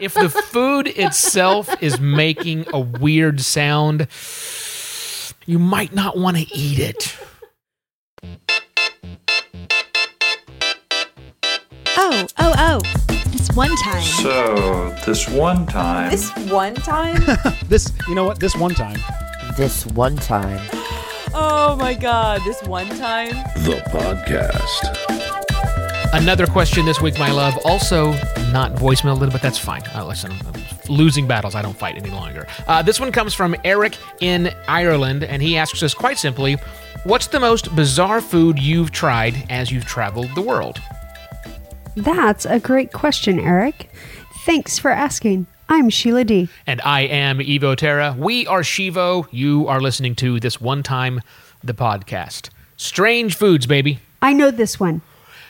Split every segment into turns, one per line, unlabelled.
If the food itself is making a weird sound, you might not want to eat it.
Oh, oh, oh. This one time.
So, this one time.
This one time?
This, you know what? This one time.
This one time.
oh my god, this one time?
The podcast.
Another question this week, my love. Also, not voicemail, little, but that's fine. Uh, listen, I'm losing battles. I don't fight any longer. Uh, this one comes from Eric in Ireland, and he asks us quite simply What's the most bizarre food you've tried as you've traveled the world?
That's a great question, Eric. Thanks for asking. I'm Sheila D.
And I am Evo Terra. We are Shivo. You are listening to this one time, the podcast. Strange foods, baby.
I know this one.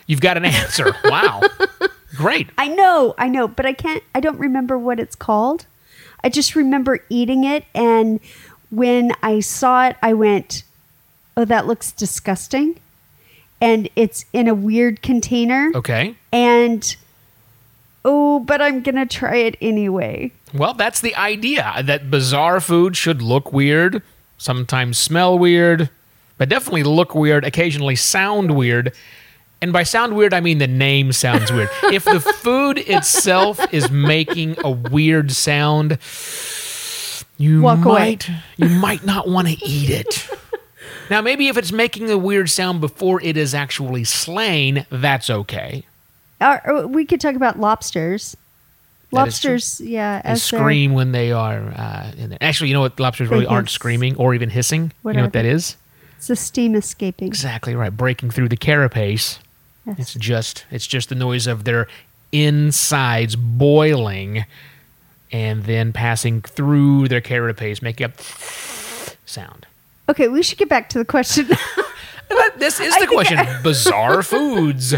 You've got an answer. wow. Great.
I know, I know, but I can't, I don't remember what it's called. I just remember eating it. And when I saw it, I went, oh, that looks disgusting. And it's in a weird container.
Okay.
And, oh, but I'm going to try it anyway.
Well, that's the idea uh, that bizarre food should look weird, sometimes smell weird, but definitely look weird, occasionally sound weird. And by sound weird, I mean the name sounds weird. if the food itself is making a weird sound, you
Walk away.
might you might not want to eat it. now, maybe if it's making a weird sound before it is actually slain, that's okay.
We could talk about lobsters.
Is.
Lobsters, yeah.
They scream when they are uh, in there. Actually, you know what? Lobsters really aren't screaming or even hissing. You know what that
Whatever. It's the steam escaping.
Exactly right. Breaking through the carapace.
Yes.
It's just it's just the noise of their insides boiling and then passing through their carapace, making up sound.
Okay, we should get back to the question.
This is the
think
question. Bizarre foods.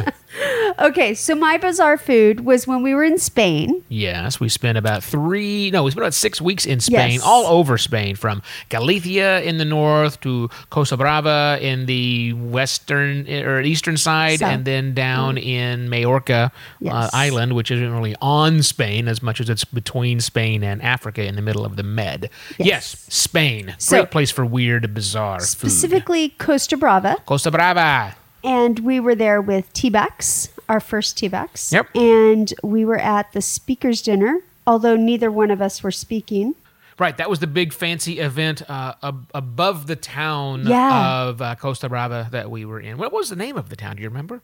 Okay, so my bizarre food was when we were in Spain.
Yes, we spent about three, no, we spent about six weeks in Spain,
Yes.
all over Spain, from Galicia in the north to Costa Brava in the western or eastern side,
South.
and then down in Majorca uh, island, which isn't really on Spain as much as it's between Spain and Africa in the middle of the Med. Yes,
Yes.
Spain.
So-
Great place for weird, bizarre food.
Specifically Costa Brava.
Costa Brava.
And we were there with TBEX, our first TBEX.
Yep.
And we were at the speaker's dinner, although neither one of us were speaking.
Right, that was the big fancy event uh, ab- above the town
Yeah.
of uh, Costa Brava that we were in. What was the name of the town? Do you remember?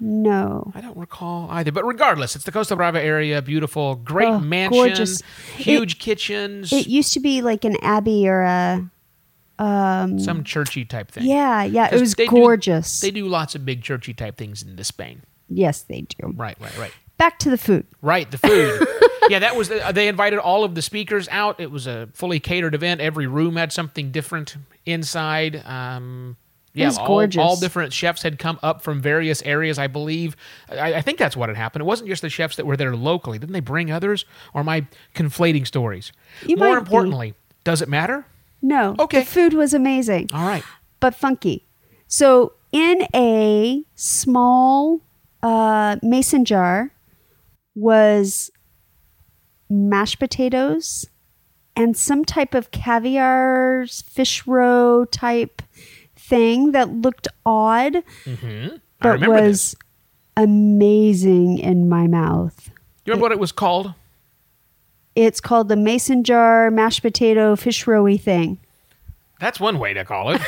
No.
I don't recall either. But regardless, it's the Costa Brava area. Beautiful, great
Oh,
mansion,
gorgeous.
huge kitchens,
It used to be like an abbey or a
some churchy type thing.
Yeah, yeah, it was
they do-
gorgeous.
they do lots of big churchy type things in Spain.
yes, they do.
Right, right, right.
Back to the food.
Right, the food. yeah, that was. The, they invited all of the speakers out. It was a fully catered event. Every room had something different inside. Um, yeah,
was
all,
gorgeous.
all different chefs had come up from various areas. I believe. I, I think that's what had happened. It wasn't just the chefs that were there locally. Didn't they bring others? Or am I conflating stories?
You
More
might be.
importantly, does it matter?
No.
Okay.
The food was amazing.
All right.
but funky. So in a small uh, mason jar was mashed potatoes and some type of caviar fish roe type thing that looked odd,
I
but
remember this.
was amazing in my mouth.
You remember what it was called?
It's called the mason jar mashed potato fish roe thing.
That's one way to call it.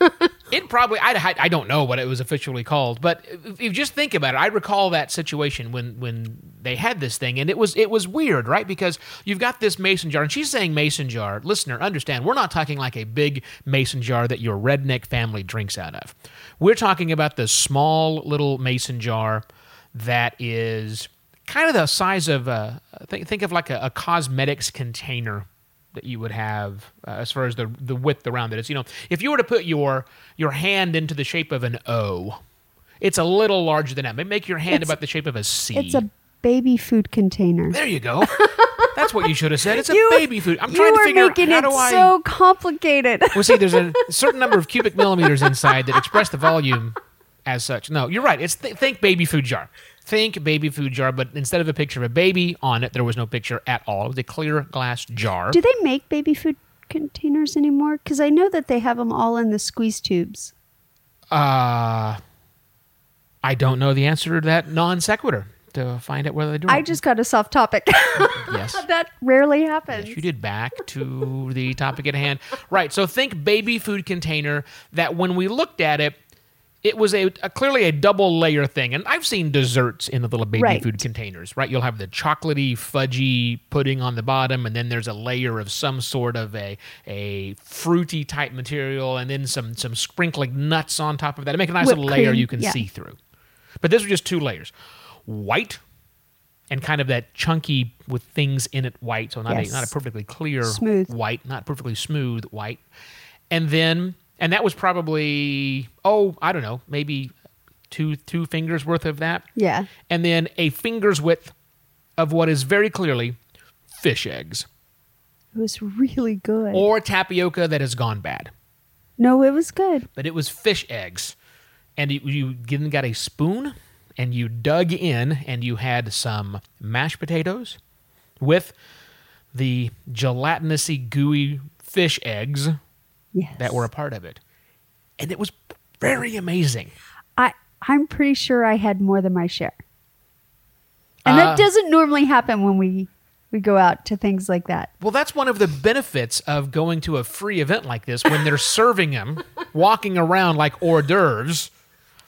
it probably I, I don't know what it was officially called, but if you just think about it, I recall that situation when when they had this thing, and it was it was weird, right? Because you've got this mason jar, and she's saying mason jar. Listener, understand, we're not talking like a big mason jar that your redneck family drinks out of. We're talking about the small little mason jar that is kind of the size of a think think of like a, a cosmetics container that you would have uh, as far as the the width around it is. You know, if you were to put your your hand into the shape of an O, it's a little larger than that. Maybe Make your hand
It's-
about the shape of a C.
It's a baby food container.
there you go. That's what you should have said. It's a
You-
baby food. I'm trying to figure out how do I.
so complicated.
Well, see, there's a certain number of cubic millimeters inside that express the volume as such. No, you're right. It's th- think baby food jar. Think baby food jar, but instead of a picture of a baby on it, there was no picture at all. It was a clear glass jar.
Do they make baby food containers anymore? Because I know that they have them all in the squeeze tubes.
Uh, I don't know the answer to that non sequitur to find out whether they do.
I just got us off topic.
yes.
that rarely happens.
Yes, you did. Back to the topic at hand. Right. So think baby food container that when we looked at it, it was a, a clearly a double layer thing. And I've seen desserts in the little baby
Right.
food containers, right? You'll have the chocolatey, fudgy pudding on the bottom, and then there's a layer of some sort of a a fruity type material, and then some some sprinkling nuts on top of that. To make a nice
Whipped
little layer
cream,
you can
yeah.
see through. But this was just two layers. White and kind of that chunky with things in it white, so not
Yes.
a not a perfectly clear
Smooth.
white, not perfectly smooth white. And then and that was probably oh, I don't know, maybe two two fingers worth of that.
Yeah.
And then a finger's width of what is very clearly fish eggs
It was really good.
or tapioca that has gone bad.
no, it was good.
but it was fish eggs. And you, you then got a spoon and you dug in and you had some mashed potatoes with the gelatinousy, gooey fish eggs
Yes.
that were a part of it. And it was very amazing.
I I'm pretty sure I had more than my share. And
Uh,
that doesn't normally happen when we we go out to things like that.
Well, that's one of the benefits of going to a free event like this when they're serving them, walking around like hors d'oeuvres.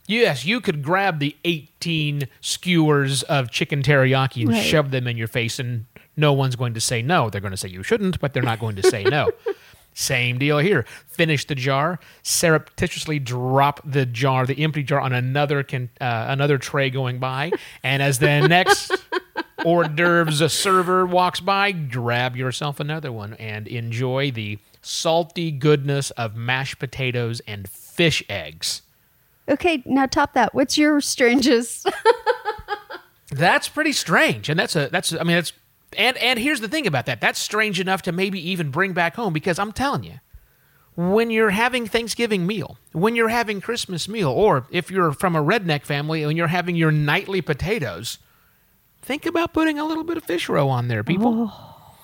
Yes, you could grab the 18 skewers of chicken teriyaki and
Right.
shove them in your face, and no one's going to say no. They're going to say you shouldn't, but they're not going to say no. Same deal here. Finish the jar, surreptitiously drop the jar, the empty jar, on another can, uh, another tray going by, and as the next hors d'oeuvres server walks by, grab yourself another one and enjoy the salty goodness of mashed potatoes and fish eggs.
Okay, now top that. What's your strangest?
That's pretty strange, and that's a that's I mean that's and and here's the thing about that. That's strange enough to maybe even bring back home because I'm telling you, when you're having Thanksgiving meal, when you're having Christmas meal, or if you're from a redneck family and you're having your nightly potatoes, think about putting a little bit of fish roe on there, people. Oh.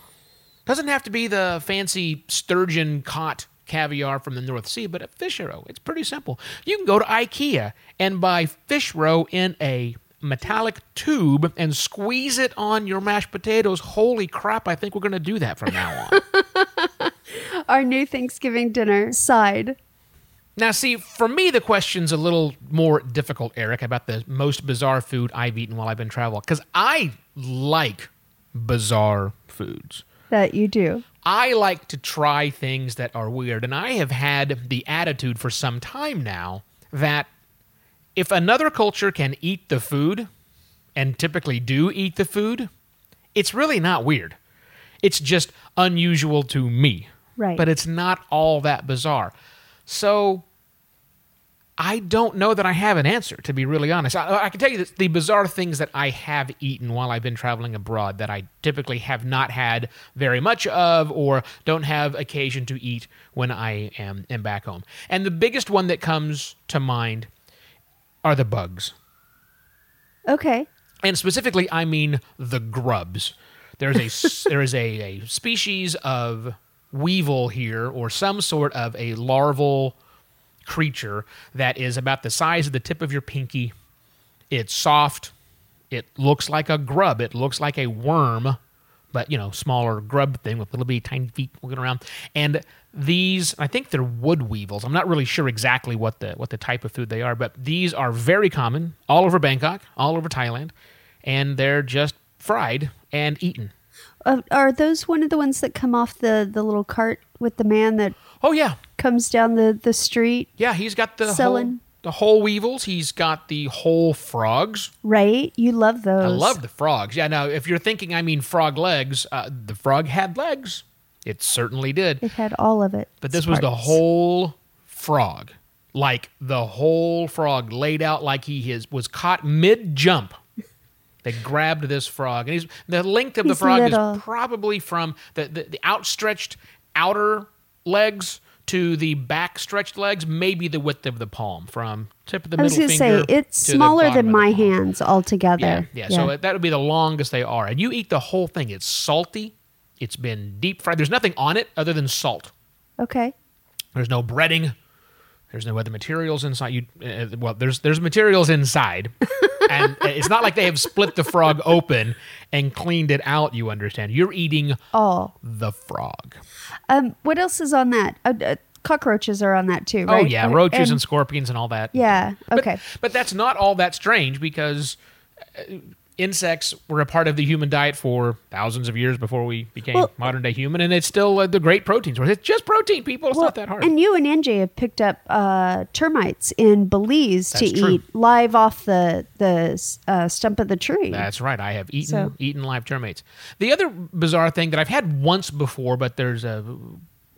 Doesn't have to be the fancy sturgeon caught caviar from the North Sea, but a fish roe. It's pretty simple. You can go to IKEA and buy fish roe in a metallic tube and squeeze it on your mashed potatoes. Holy crap, I think we're going to do that from now on.
Our new Thanksgiving dinner side.
Now, see, for me, the question's a little more difficult, Eric, about the most bizarre food I've eaten while I've been traveling. Because I like bizarre foods.
That you do.
I like to try things that are weird, and I have had the attitude for some time now that if another culture can eat the food, and typically do eat the food, it's really not weird. It's just unusual to me.
Right.
But it's not all that bizarre. So I don't know that I have an answer, to be really honest. I, I can tell you that the bizarre things that I have eaten while I've been traveling abroad that I typically have not had very much of or don't have occasion to eat when I am, am back home. And the biggest one that comes to mind are the bugs.
Okay.
And specifically, I mean the grubs. There's a there is a, a species of weevil here, or some sort of a larval creature that is about the size of the tip of your pinky. It's soft. It looks like a grub. It looks like a worm, but you know, smaller grub thing with little bitty tiny feet looking around. And these, I think they're wood weevils. I'm not really sure exactly what the what the type of food they are, but these are very common all over Bangkok, all over Thailand, and they're just fried and eaten.
Uh, are those one of the ones that come off the, the little cart with the man that
Oh yeah,
comes down the, the street?
yeah. He's got the whole,
Selling.
The whole weevils. He's got the whole frogs.
Right? You love those.
I love the frogs. Yeah. Now, if you're thinking I mean frog legs, uh, the frog had legs. It certainly did.
It had all of it.
But this was the whole frog, like the whole frog laid out like he is, was caught mid jump. They grabbed this frog, and he's the length of the frog
little.
is probably from the, the, the outstretched outer legs to the back stretched legs, maybe the width of the palm from tip of the
I was
middle
going to say it's smaller than my hands altogether.
Yeah, yeah. So that would be the longest they are, and you eat the whole thing. It's salty. It's been deep fried. There's nothing on it other than salt.
okay.
There's no breading. There's no other materials inside. You uh, well, there's there's materials inside, and it's not like they have split the frog open and cleaned it out. You understand? You're eating
Oh,
the frog.
Um, what else is on that? Uh, uh, cockroaches are on that too, right?
Oh yeah, roaches and, scorpions and all that.
yeah. Okay.
but, that's not all that strange because uh, insects were a part of the human diet for thousands of years before we became
Well-
modern day human, and it's still uh, the great protein source. It's just protein, people. It's
Well,
not that hard.
And you and NJ have picked up uh, termites in Belize
That's
to
true.
eat live off the the uh, stump of the tree.
That's right. I have eaten
So-
eaten live termites. The other bizarre thing that I've had once before, but there's a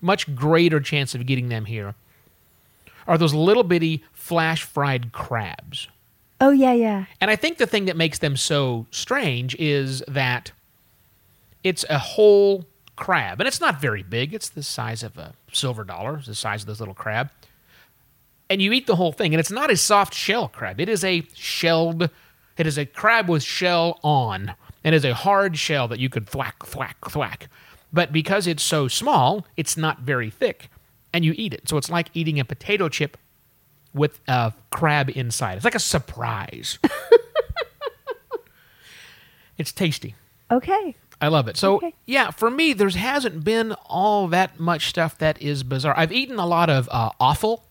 much greater chance of getting them here, are those little bitty flash fried crabs.
Oh yeah, yeah.
And I think the thing that makes them so strange is that it's a whole crab, and it's not very big. It's the size of a silver dollar, it's the size of this little crab. And you eat the whole thing, and it's not a soft shell crab. It is a shelled. It is a crab with shell on, and it is a hard shell that you could thwack, thwack, thwack. But because it's so small, it's not very thick, and you eat it. So it's like eating a potato chip with a crab inside. It's like a surprise. it's tasty.
Okay.
I love it. So
Okay.
yeah, for me, there hasn't been all that much stuff that is bizarre. I've eaten a lot of uh, offal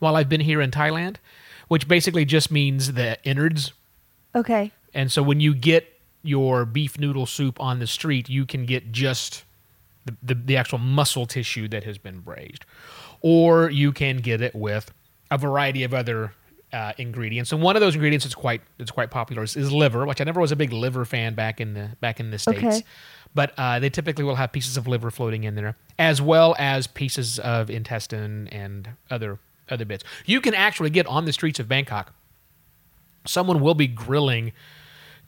while I've been here in Thailand, which basically just means the innards.
Okay.
And so when you get your beef noodle soup on the street, you can get just the, the, the actual muscle tissue that has been braised. Or you can get it with a variety of other uh, ingredients. And one of those ingredients that's quite that's quite popular is, is liver, which I never was a big liver fan back in the back in the states.
Okay.
But uh, they typically will have pieces of liver floating in there, as well as pieces of intestine and other other bits. You can actually get on the streets of Bangkok someone will be grilling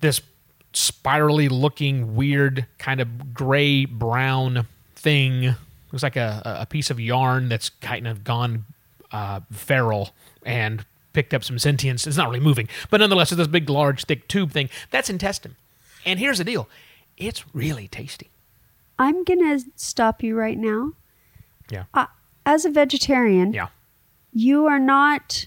this spirally looking weird kind of gray brown thing looks like a, a piece of yarn that's kind of gone uh, feral and picked up some sentience. It's not really moving but nonetheless it's this big large thick tube thing. That's intestine. And here's the deal. It's really tasty.
I'm gonna stop you right now.
yeah.
Uh, as a vegetarian,
yeah.
you are not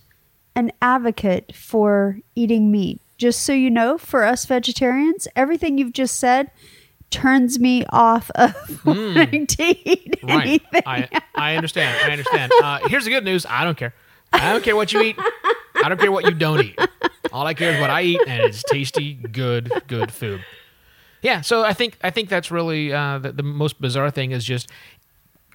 an advocate for eating meat. Just so you know, for us vegetarians, everything you've just said turns me off of wanting to eat
Hmm. right.
Anything.
I, I understand. I understand. Uh, here's the good news. I don't care. I don't care what you eat. I don't care what you don't eat. All i care is what i eat and it's tasty good good food. Yeah so i think i think that's really uh, the, the most bizarre thing is just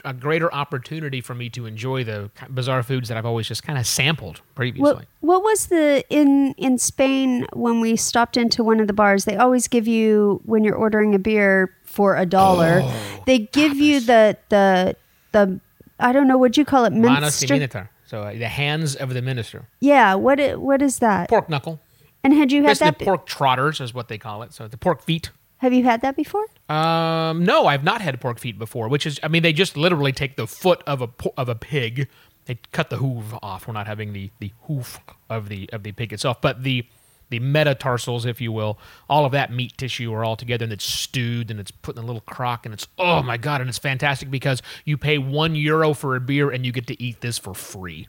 a greater opportunity for me to enjoy the bizarre foods that i've always just kind of sampled previously
What, what was the in in Spain when we stopped into one of the bars? They always give you when you're ordering a beer for a dollar.
Oh,
they give you the the the I don't know what you call it
minister so uh, the hands of the minister
Yeah, what what is that?
pork knuckle
And had you had
basically
that?
pork trotters is what they call it so the pork feet
have you had that before?
Um, no, I've not had pork feet before. Which is, I mean, they just literally take the foot of a of a pig, they cut the hoof off. We're not having the the hoof of the of the pig itself, but the the metatarsals, if you will, all of that meat tissue are all together and it's stewed and it's put in a little crock and it's oh my god, and it's fantastic because you pay one euro for a beer and you get to eat this for free.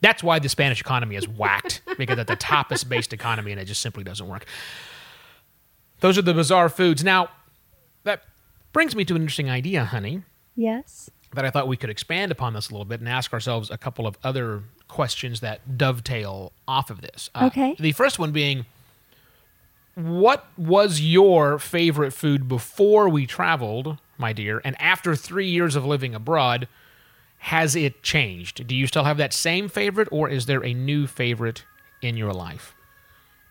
That's why the Spanish economy is whacked because it's a tapas based economy and it just simply doesn't work. Those are the bizarre foods. Now, that brings me to an interesting idea, honey,
Yes.
that I thought we could expand upon this a little bit and ask ourselves a couple of other questions that dovetail off of this. Uh,
Okay.
The first one being what was your favorite food before we traveled, my dear, and after three years of living abroad, has it changed? Do you still have that same favorite, or is there a new favorite in your life?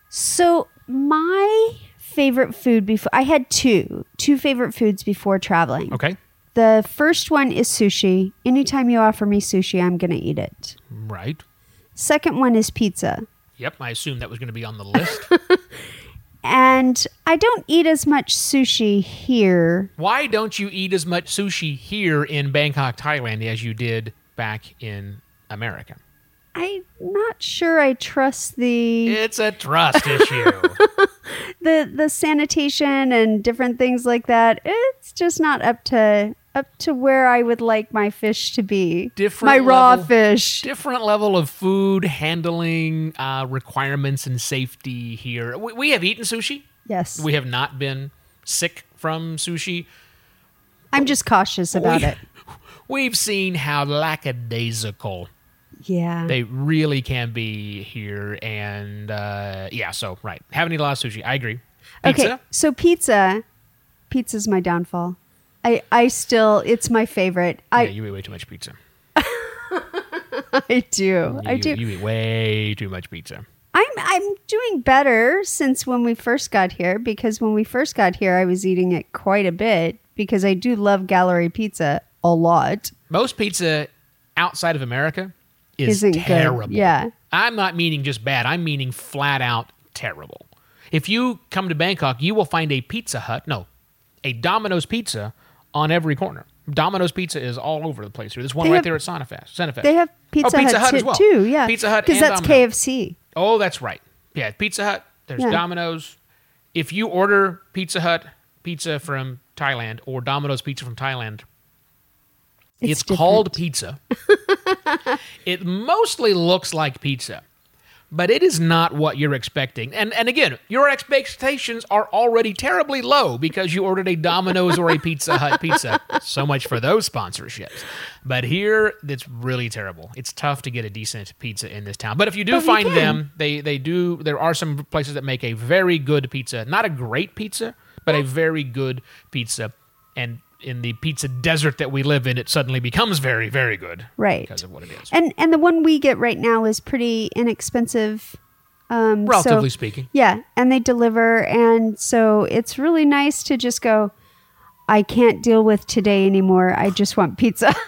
So my favorite food before I had two two favorite foods before traveling.
Okay.
The first one is sushi. Anytime you offer me sushi, I'm going to eat it.
Right.
Second one is pizza.
Yep, I assumed that was going to be on the list.
and I don't eat as much sushi here.
Why don't you eat as much sushi here in Bangkok, Thailand, as you did back in America?
I'm not sure I trust the
It's a trust issue.
the the sanitation and different things like that. It's just not up to up to where I would like my fish to be.
Different
my raw
level-
fish.
Different level of food handling uh, requirements and safety here. We, we have eaten sushi.
yes.
We have not been sick from sushi.
I'm just cautious about
we,
it.
We've seen how lackadaisical
Yeah.
they really can be here, and uh, yeah. So right, haven't eaten a lot of sushi. I agree. Pizza.
Okay. So pizza pizza's my downfall. I I still it's my favorite. I
yeah, you eat way too much pizza.
I do. I do.
You eat way too much pizza.
I'm I'm doing better since when we first got here because when we first got here I was eating it quite a bit because I do love gallery pizza a lot.
Most pizza outside of America is
Isn't good.
terrible.
Yeah.
I'm not meaning just bad. I'm meaning flat out terrible. If you come to Bangkok, you will find a Pizza Hut, no, a Domino's Pizza on every corner. Domino's Pizza is all over the place here. There's one
They
right
have-
there at Santa Fe.
They have Pizza,
oh, Pizza
Hut,
Hut
t-
as well.
too, yeah.
Pizza Hut
because that's
Domino's.
KFC.
Oh, that's right. Yeah, Pizza Hut. There's
Yeah.
Domino's. If you order Pizza Hut pizza from Thailand or Domino's pizza from Thailand, it's,
It's
called pizza. it mostly looks like pizza, but it is not what you're expecting. And and again, your expectations are already terribly low because you ordered a Domino's or a Pizza Hut pizza. So much for those sponsorships. But here, it's really terrible. It's tough to get a decent pizza in this town. But if you do
But
find them, they they do. There are some places that make a very good pizza. Not a great pizza, but a very good pizza. And in the pizza desert that we live in, it suddenly becomes very, very good.
Right.
Because of what it is.
And and the one we get right now is pretty inexpensive. Um, so-
Relatively speaking.
Yeah, and they deliver, and so it's really nice to just go. I can't deal with today anymore. I just want pizza.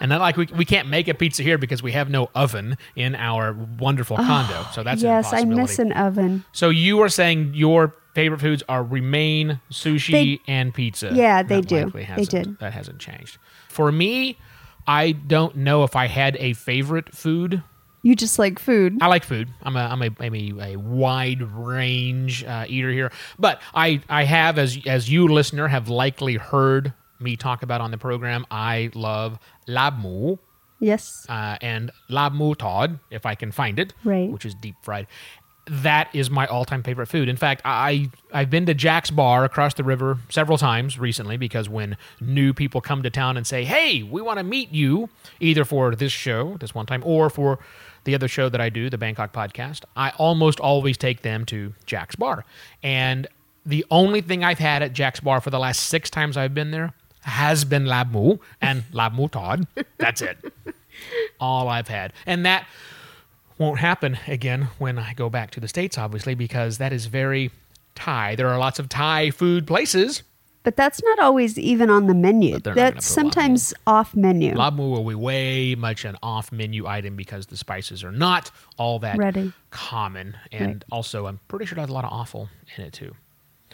And not like we, we can't make a pizza here because we have no oven in our wonderful condo. So that's
yes, I miss an oven.
So you are saying your favorite foods are remain sushi
They-
and pizza.
Yeah, they do. They did.
That hasn't changed. For me, I don't know if I had a favorite food.
You just like food.
I like food. I'm a I'm a, I'm a, a wide range uh, eater here, but I I have as as you listener have likely heard me talk about on the program. I love lab mu
Yes.
uh, and lab mu tod if I can find it,
Right.
which is deep fried. That is my all-time favorite food. In fact, I I've been to Jack's Bar across the river several times recently because when new people come to town and say, "Hey, we want to meet you," either for this show, this one time, or for the other show that I do, the Bangkok podcast, I almost always take them to Jack's Bar. And the only thing I've had at Jack's Bar for the last six times I've been there has been lab mu and lab mu tod. That's it all I've had. And that won't happen again when I go back to the States, obviously, because that is very Thai. There are lots of Thai food places.
But that's not always even on the menu.
But they're not gonna
That's
put a lot
sometimes off menu.
Labu will be way much an off menu item because the spices are not all that
Ready.
common. And
Right.
also, I'm pretty sure there's a lot of offal in it too.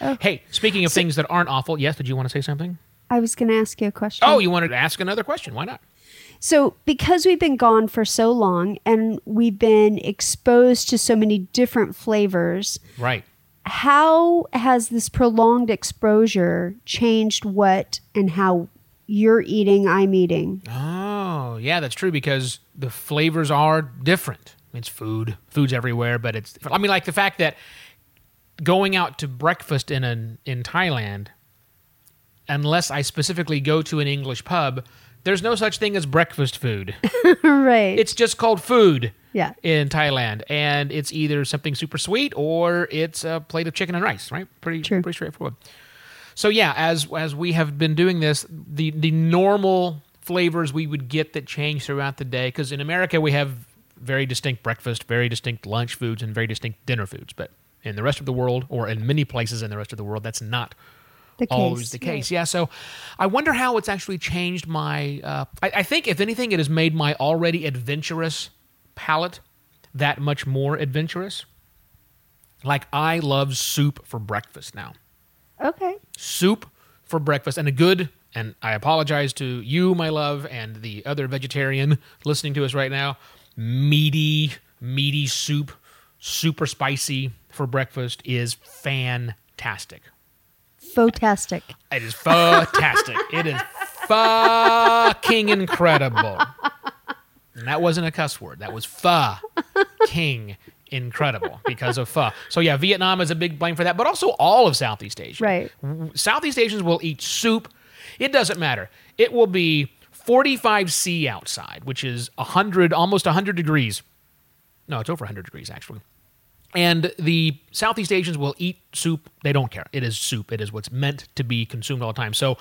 Oh.
Hey, speaking of things that aren't awful, yes, did you want to say something?
I was going to ask you a question.
Oh, you wanted to ask another question. Why not?
So, because we've been gone for so long and we've been exposed to so many different flavors,
Right.
how has this prolonged exposure changed what and how you're eating, I'm eating?
Oh, yeah, that's true because the flavors are different. It's food. Food's everywhere, but it's I mean like the fact that going out to breakfast in an in Thailand unless I specifically go to an English pub, there's no such thing as breakfast food.
right.
it's just called food.
Yeah.
In Thailand, and it's either something super sweet or it's a plate of chicken and rice, right? Pretty
True.
pretty straightforward. So yeah, as as we have been doing this, the the normal flavors we would get that change throughout the day because in America we have very distinct breakfast, very distinct lunch foods, and very distinct dinner foods. But in the rest of the world, or in many places in the rest of the world, that's not
the case.
always the case. Yeah. So I wonder how it's actually changed my. Uh, I, I think, if anything, it has made my already adventurous palate that much more adventurous. like I love soup for breakfast now.
Okay.
Soup for breakfast and a good and I apologize to you, my love, and the other vegetarian listening to us right now. Meaty, meaty soup, super spicy for breakfast is fantastic.
Fantastic.
It is fantastic. it is fucking incredible. And that wasn't a cuss word. That was fucking incredible because of pho. So yeah, Vietnam is a big blame for that, but also all of Southeast Asia.
Right.
Southeast Asians will eat soup. It doesn't matter. It will be 45 C outside, which is 100 almost 100 degrees. No, it's over 100 degrees actually. And the Southeast Asians will eat soup. They don't care. It is soup. It is what's meant to be consumed all the time. So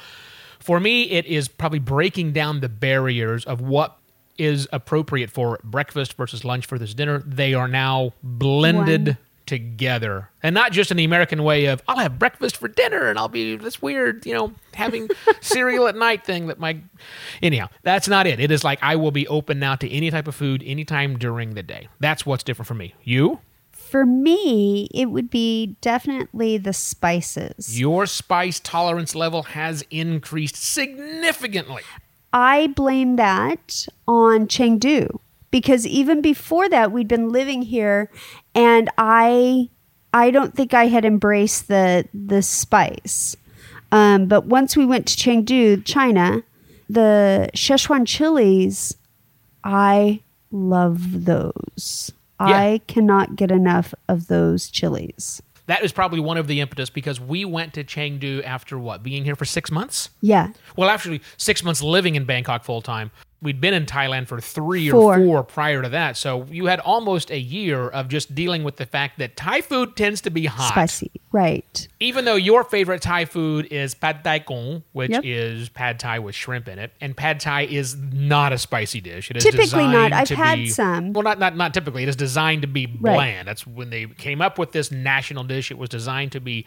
for me, it is probably breaking down the barriers of what is appropriate for breakfast versus lunch versus dinner. They are now blended
One.
together. And not just in the American way of, I'll have breakfast for dinner and I'll be this weird, you know, having cereal at night thing that my. Anyhow, that's not it. It is like I will be open now to any type of food anytime during the day. That's what's different for me. You?
For me, it would be definitely the spices.
Your spice tolerance level has increased significantly.
I blame that on Chengdu because even before that we'd been living here and I I don't think I had embraced the the spice. Um, but once we went to Chengdu, China, the Szechuan chilies, I love those. I cannot get enough of those chilies.
That is probably one of the impetus because we went to Chengdu after what? Being here for six months?
Yeah.
Well, actually, six months living in Bangkok full time. We'd been in Thailand for three
Four.
or four prior to that. So you had almost a year of just dealing with the fact that Thai food tends to be hot.
Spicy. Right.
Even though your favorite Thai food is pad thai kong, which
Yep.
is pad Thai with shrimp in it, and pad Thai is not a spicy dish. It is
Typically not. I've had
be-
some.
Well, not not not typically. It is designed to be
Right.
bland. That's when they came up with this national dish. It was designed to be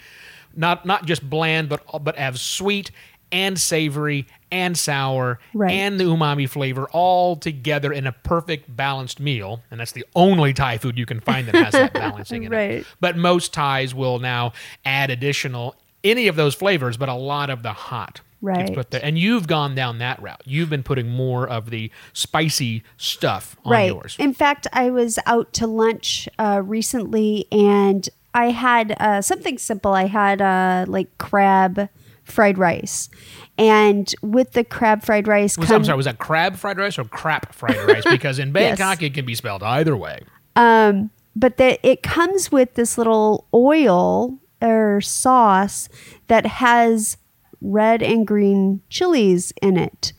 not not just bland, but but have sweet and savory and sour
Right.
and the umami flavor all together in a perfect balanced meal. And that's the only Thai food you can find that has that balancing in it.
Right.
But most Thais will now add additional any of those flavors, but a lot of the hot.
Right.
put there. And you've gone down that route. You've been putting more of the spicy stuff on
right.
yours.
In fact, I was out to lunch uh, recently and I had uh, something simple. I had uh, like crab fried rice. And with the crab fried rice,
Was, I'm sorry, was that crab fried rice or crap fried rice? Because in
Yes.
Bangkok, it can be spelled either way.
um, but that it comes with this little oil or sauce that has red and green chilies in it.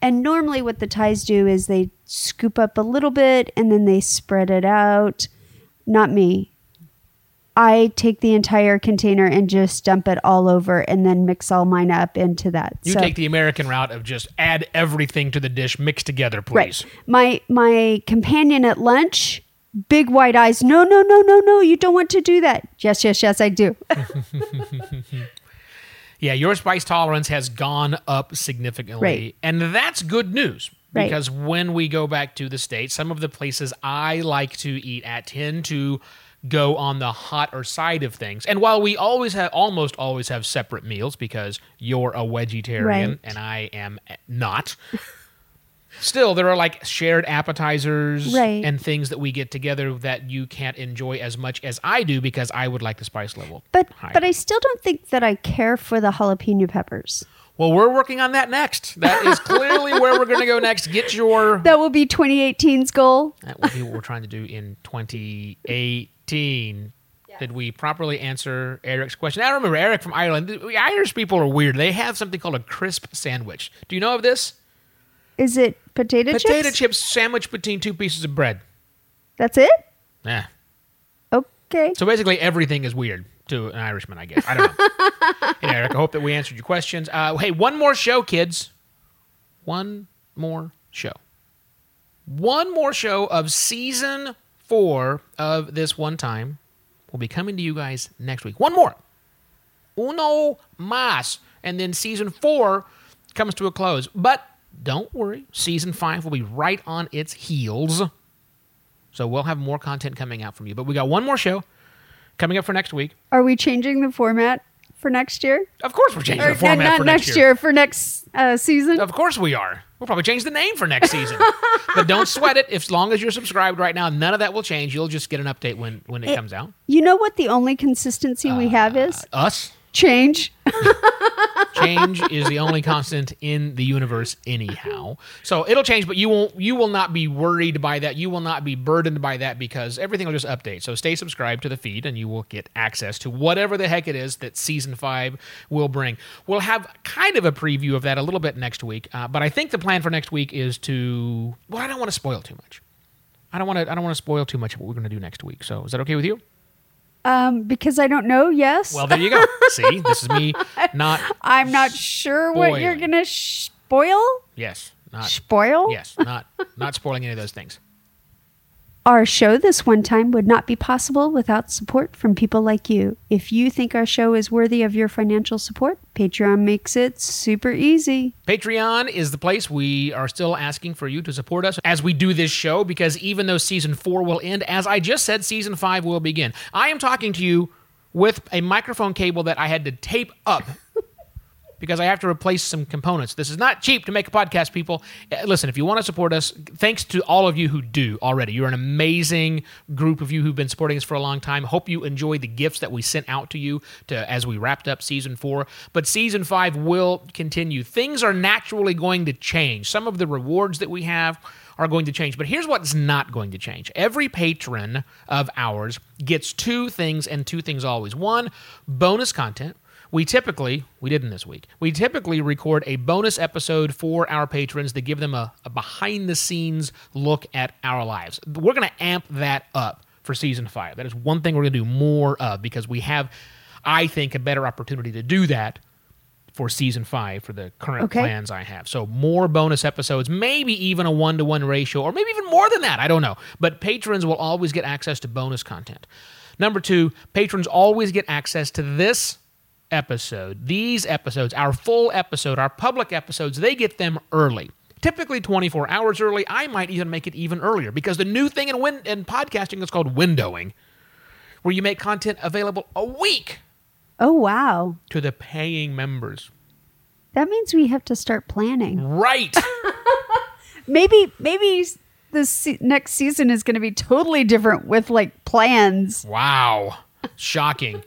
And normally, what the Thais do is they scoop up a little bit and then they spread it out. Not me. I take the entire container and just dump it all over and then mix all mine up into that.
You
So-
take the American route of just add everything to the dish, mix together, please.
Right. My my companion at lunch, big white eyes. No, no, no, no, no. You don't want to do that. Yes, yes, yes, I do.
Yeah, your spice tolerance has gone up significantly.
Right.
And that's good news
Right.
because when we go back to the States, some of the places I like to eat at tend to go on the hotter side of things. And while we always have almost always have separate meals because you're a vegetarian
Right.
and I am not. Still, there are like shared appetizers
Right.
and things that we get together that you can't enjoy as much as I do because I would like the spice level.
But
higher.
but I still don't think that I care for the jalapeno peppers.
Well, we're working on that next. That is clearly where we're going to go next. Get your.
That will be 2018's goal.
That will be what we're trying to do in 2018. Did we properly answer Eric's question? I remember Eric from Ireland. The Irish people are weird. They have something called a crisp sandwich. Do you know of this?
Is it potato,
Potato
chips?
chips sandwiched between two pieces of bread.
That's it?
Yeah.
Okay.
So basically, everything is weird to an Irishman, I guess. I don't know. hey, Eric, I hope that we answered your questions. Uh, hey, one more show, kids. One more show. One more show of season four of this one time will be coming to you guys next week. One more. Uno más. And then season four comes to a close. But don't worry, season five will be right on its heels. So we'll have more content coming out from you. But we got one more show. coming up for next week.
Are we changing the format for next year?
Of course, we're changing
Or
the format
not
for
next
next
year. for next uh, season?
Of course we are. We'll probably change the name for next season. but don't sweat it. As long as you're subscribed right now, none of that will change. You'll just get an update when when it, comes out.
You know what the only consistency we have is?
Uh, us
Change.
change is the only constant in the universe anyhow. So it'll change, but you won't you will not be worried by that. You will not be burdened by that because everything will just update. So stay subscribed to the feed and you will get access to whatever the heck it is that season 5 will bring. We'll have kind of a preview of that a little bit next week, uh, but I think the plan for next week is to well, I don't want to spoil too much. I don't want to I don't want to spoil too much of what we're going to do next week. So is that okay with you?
Um, because I don't know, yes.
Well, there you go. See, this is me not
I'm not sure what you're going to spoil.
yes, not
Spoil?
yes, not not spoiling any of those things.
Our show this one time would not be possible without support from people like you. If you think our show is worthy of your financial support, Patreon makes it super easy.
Patreon is the place we are still asking for you to support us as we do this show because even though season four will end, as I just said, season five will begin. I am talking to you with a microphone cable that I had to tape up because I have to replace some components. This is not cheap to make a podcast, people. Uh, Listen, if you want to support us, thanks to all of you who do already. You're an amazing group of you who've been supporting us for a long time. Hope you enjoy the gifts that we sent out to you to as we wrapped up season 4. But season 5 will continue. Things are naturally going to change. Some of the rewards that we have are going to change. But here's what's not going to change. Every patron of ours gets two things and two things always. One, bonus content. We typically, we didn't this week, we typically record a bonus episode for our patrons to give them a, a behind the scenes look at our lives. We're going to amp that up for season five. That is one thing we're going to do more of because we have, I think, a better opportunity to do that for season five for the current
Okay.
plans I have. So more bonus episodes, maybe even a one to one ratio, or maybe even more than that. I don't know. But patrons will always get access to bonus content. Number two, patrons always get access to this episode, these episodes, our full episode, our public episodes, they get them early. Typically 24 hours early. I might even make it even earlier because the new thing in, win- in podcasting is called windowing, where you make content available a week
Oh, wow.
to the paying members.
That means we have to start planning.
Right.
Maybe, maybe this se- next season is going to be totally different with like plans.
Wow. Shocking.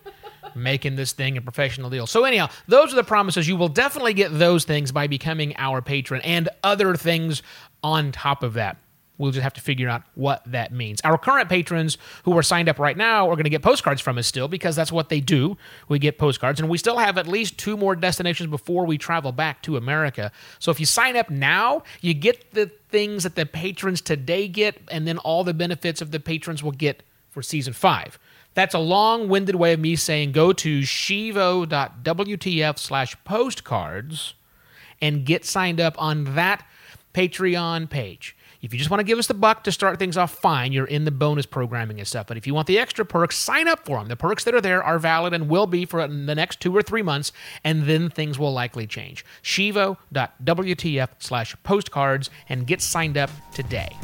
Making this thing a professional deal. So, anyhow, those are the promises. You will definitely get those things by becoming our patron and other things on top of that. We'll just have to figure out what that means. Our current patrons who are signed up right now are going to get postcards from us still because that's what they do. We get postcards, and we still have at least two more destinations before we travel back to America. So if you sign up now, you get the things that the patrons today get, and then all the benefits of the patrons will get for season five. That's a long-winded way of me saying go to shivo.wtf slash postcards and get signed up on that Patreon page. If you just want to give us the buck to start things off, fine. You're in the bonus programming and stuff. But if you want the extra perks, sign up for them. The perks that are there are valid and will be for the next two or three months, and then things will likely change. Shivo.wtf slash postcards and get signed up today.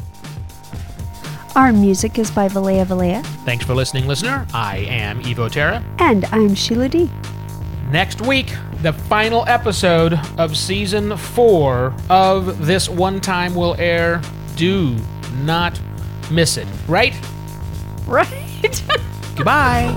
Our music is by Valea Valea,
Thanks for listening, listener. I am Evo Terra.
and I'm Sheila D.
Next week, the final episode of season four of This One Time will air. Do not miss it. Right?
Right?
Goodbye.